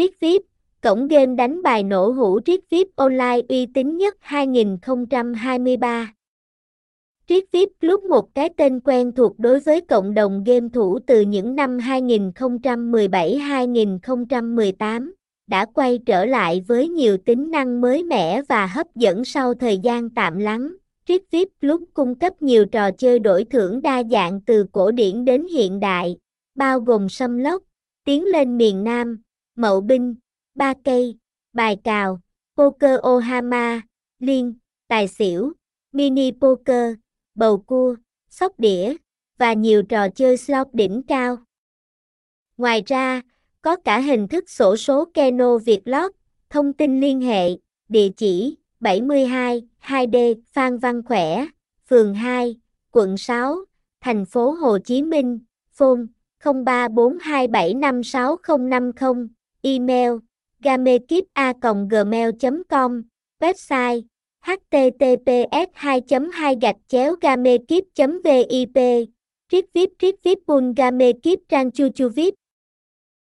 Triết VIP, cổng game đánh bài nổ hũ Triết VIP online uy tín nhất 2023. Triết VIP Club một cái tên quen thuộc đối với cộng đồng game thủ từ những năm 2017-2018, đã quay trở lại với nhiều tính năng mới mẻ và hấp dẫn sau thời gian tạm lắng. Triết VIP Club cung cấp nhiều trò chơi đổi thưởng đa dạng từ cổ điển đến hiện đại, bao gồm xâm lốc, tiến lên miền Nam, mậu binh, ba cây, bài cào, poker Ohama, liên, tài xỉu, mini poker, bầu cua, sóc đĩa, và nhiều trò chơi slot đỉnh cao. Ngoài ra, có cả hình thức sổ số Keno Vietlott, thông tin liên hệ, địa chỉ 72, 2D Phan Văn Khỏe, phường 2, quận 6, thành phố Hồ Chí Minh, phone 0342756050, email gamekip.gmail.com, website https 2 2 gạch chéo gamekip vip triết vip triết vip bun gamekip trang chu chu vip.